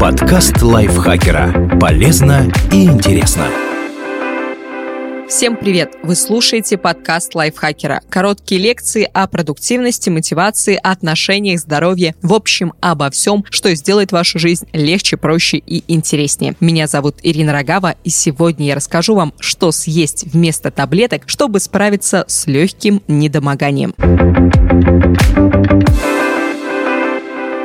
Подкаст лайфхакера. Полезно и интересно. Всем привет! Вы слушаете подкаст лайфхакера. Короткие лекции о продуктивности, мотивации, отношениях, здоровье. В общем, обо всем, что сделает вашу жизнь легче, проще и интереснее. Меня зовут Ирина Рогава, и сегодня я расскажу вам, что съесть вместо таблеток, чтобы справиться с легким недомоганием.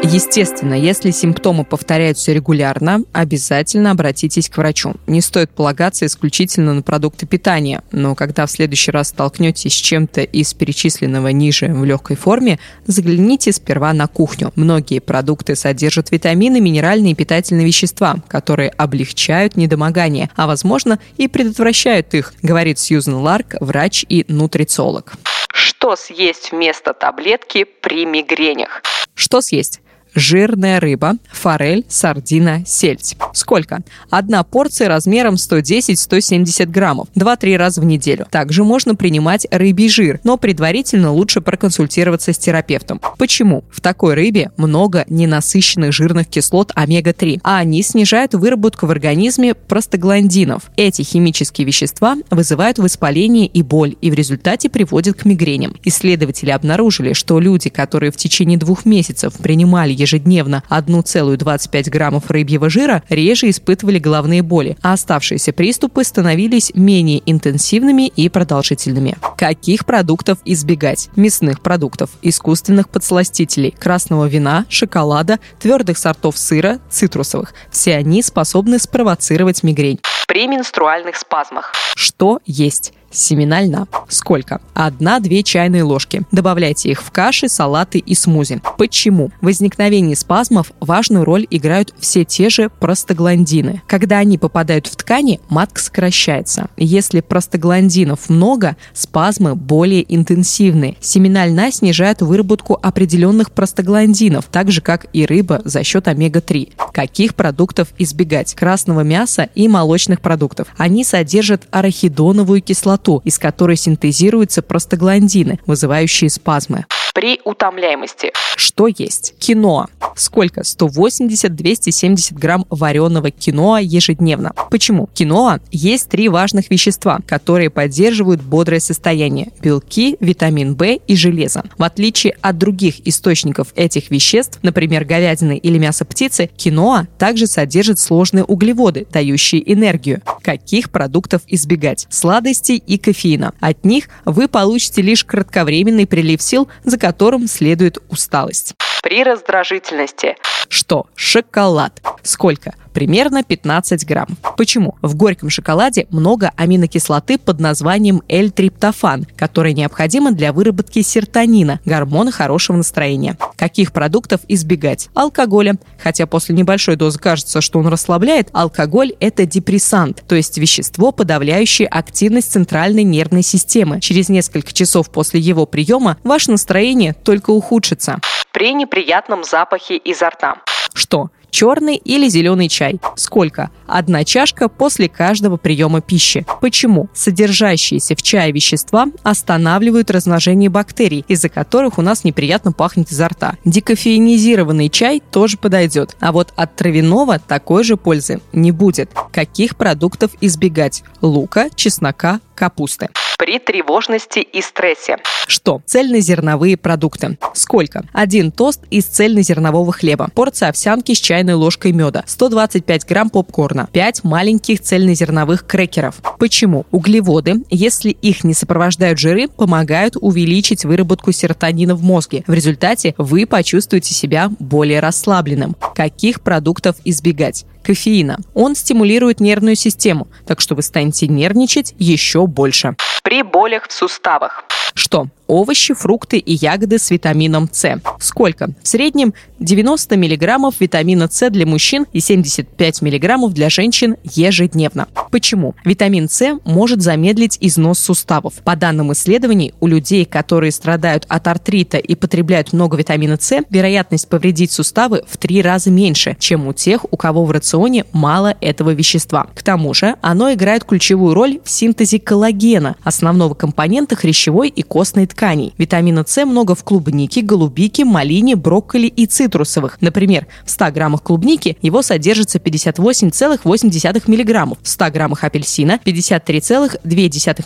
Естественно, если симптомы повторяются регулярно, обязательно обратитесь к врачу. Не стоит полагаться исключительно на продукты питания, но когда в следующий раз столкнетесь с чем-то из перечисленного ниже в легкой форме, загляните сперва на кухню. Многие продукты содержат витамины, минеральные и питательные вещества, которые облегчают недомогание, а возможно и предотвращают их, говорит Сьюзен Ларк, врач и нутрициолог. Что съесть вместо таблетки при мигренях? Что съесть? Жирная рыба, форель, сардина, сельдь. Сколько? Одна порция размером 110-170 граммов, 2-3 раза в неделю. Также можно принимать рыбий жир, но предварительно лучше проконсультироваться с терапевтом. Почему? В такой рыбе много ненасыщенных жирных кислот омега-3, а они снижают выработку в организме простагландинов. Эти химические вещества вызывают воспаление и боль, и в результате приводят к мигреням. Исследователи обнаружили, что люди, которые в течение двух месяцев принимали ежедневно 1,25 граммов рыбьего жира, реже испытывали головные боли, а оставшиеся приступы становились менее интенсивными и продолжительными. Каких продуктов избегать? Мясных продуктов, искусственных подсластителей, красного вина, шоколада, твердых сортов сыра, цитрусовых. Все они способны спровоцировать мигрень. При менструальных спазмах. Что есть? Семена льна. Сколько? Одна-две чайные ложки. Добавляйте их в каши, салаты и смузи. Почему? В возникновении спазмов важную роль играют все те же простагландины. Когда они попадают в ткани, матка сокращается. Если простагландинов много, спазмы более интенсивны. Семена льна снижают выработку определенных простагландинов, так же как и рыба за счет омега-3. Каких продуктов избегать? Красного мяса и молочных продуктов. Они содержат арахидоновую кислоту кислоту, из которой синтезируются простагландины, вызывающие спазмы при утомляемости. Что есть? Киноа. Сколько? 180-270 грамм вареного киноа ежедневно. Почему? Киноа есть три важных вещества, которые поддерживают бодрое состояние. Белки, витамин В и железо. В отличие от других источников этих веществ, например, говядины или мяса птицы, киноа также содержит сложные углеводы, дающие энергию. Каких продуктов избегать? Сладостей и кофеина. От них вы получите лишь кратковременный прилив сил, за которым следует усталость. При раздражительности. Что? Шоколад. Сколько? Примерно 15 грамм. Почему? В горьком шоколаде много аминокислоты под названием L-триптофан, которая необходима для выработки серотонина, гормона хорошего настроения. Каких продуктов избегать? Алкоголя. Хотя после небольшой дозы кажется, что он расслабляет, алкоголь – это депрессант, то есть вещество, подавляющее активность центральной нервной системы. Через несколько часов после его приема ваше настроение только ухудшится. При неприятном запахе изо рта. Что? черный или зеленый чай. Сколько? Одна чашка после каждого приема пищи. Почему? Содержащиеся в чае вещества останавливают размножение бактерий, из-за которых у нас неприятно пахнет изо рта. Декофеинизированный чай тоже подойдет, а вот от травяного такой же пользы не будет. Каких продуктов избегать? Лука, чеснока, капусты при тревожности и стрессе. Что? Цельнозерновые продукты. Сколько? Один тост из цельнозернового хлеба, порция овсянки с чайной ложкой меда, 125 грамм попкорна, 5 маленьких цельнозерновых крекеров. Почему? Углеводы, если их не сопровождают жиры, помогают увеличить выработку серотонина в мозге. В результате вы почувствуете себя более расслабленным. Каких продуктов избегать? Кофеина. Он стимулирует нервную систему, так что вы станете нервничать еще больше. При болях в суставах. Что? Овощи, фрукты и ягоды с витамином С. Сколько? В среднем 90 мг витамина С для мужчин и 75 мг для женщин ежедневно. Почему? Витамин С может замедлить износ суставов. По данным исследований, у людей, которые страдают от артрита и потребляют много витамина С, вероятность повредить суставы в три раза меньше, чем у тех, у кого в рационе мало этого вещества. К тому же, оно играет ключевую роль в синтезе коллагена, основного компонента хрящевой и костной ткани тканей. Витамина С много в клубнике, голубике, малине, брокколи и цитрусовых. Например, в 100 граммах клубники его содержится 58,8 мг, в 100 граммах апельсина 53,2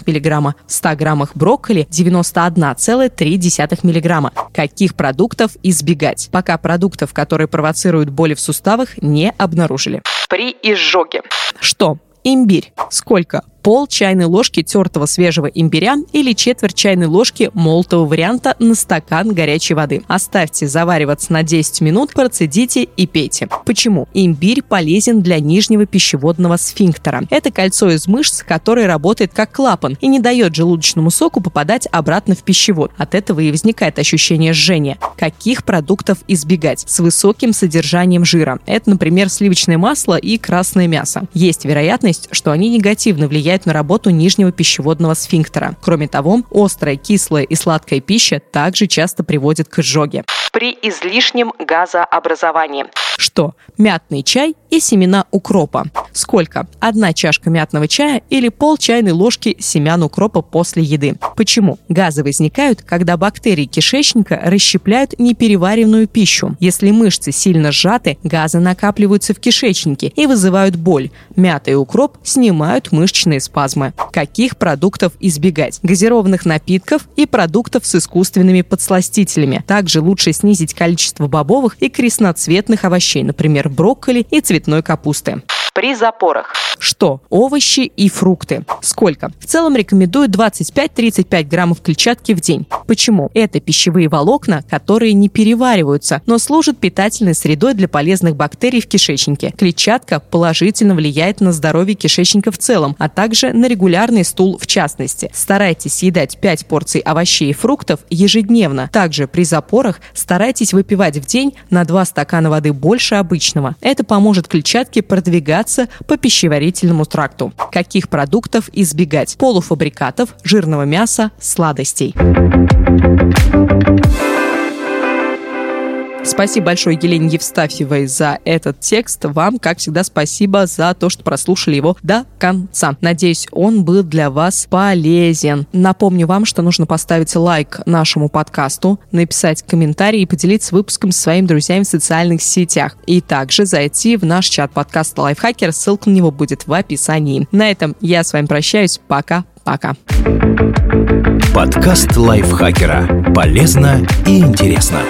мг, в 100 граммах брокколи 91,3 мг. Каких продуктов избегать? Пока продуктов, которые провоцируют боли в суставах, не обнаружили. При изжоге. Что? Имбирь. Сколько? Пол чайной ложки тертого свежего имбиря или четверть чайной ложки молотого варианта на стакан горячей воды. Оставьте завариваться на 10 минут, процедите и пейте. Почему? Имбирь полезен для нижнего пищеводного сфинктера. Это кольцо из мышц, которое работает как клапан и не дает желудочному соку попадать обратно в пищевод. От этого и возникает ощущение жжения. Каких продуктов избегать? С высоким содержанием жира. Это, например, сливочное масло и красное мясо. Есть вероятность, что они негативно влияют влияют на работу нижнего пищеводного сфинктера. Кроме того, острая, кислая и сладкая пища также часто приводит к изжоге. При излишнем газообразовании. Что? Мятный чай и семена укропа. Сколько? Одна чашка мятного чая или пол чайной ложки семян укропа после еды. Почему? Газы возникают, когда бактерии кишечника расщепляют непереваренную пищу. Если мышцы сильно сжаты, газы накапливаются в кишечнике и вызывают боль. Мята и укроп снимают мышечные спазмы. Каких продуктов избегать? Газированных напитков и продуктов с искусственными подсластителями. Также лучше снизить количество бобовых и красноцветных овощей, например, брокколи и цветной капусты при запорах. Что? Овощи и фрукты. Сколько? В целом рекомендую 25-35 граммов клетчатки в день. Почему? Это пищевые волокна, которые не перевариваются, но служат питательной средой для полезных бактерий в кишечнике. Клетчатка положительно влияет на здоровье кишечника в целом, а также на регулярный стул в частности. Старайтесь съедать 5 порций овощей и фруктов ежедневно. Также при запорах старайтесь выпивать в день на 2 стакана воды больше обычного. Это поможет клетчатке продвигаться продвигаться по пищеварительному тракту. Каких продуктов избегать? Полуфабрикатов, жирного мяса, сладостей. Спасибо большое Елене Евстафьевой за этот текст. Вам, как всегда, спасибо за то, что прослушали его до конца. Надеюсь, он был для вас полезен. Напомню вам, что нужно поставить лайк нашему подкасту, написать комментарий и поделиться выпуском со своими друзьями в социальных сетях. И также зайти в наш чат подкаста Лайфхакер. Ссылка на него будет в описании. На этом я с вами прощаюсь. Пока-пока. Подкаст Лайфхакера. Полезно и интересно.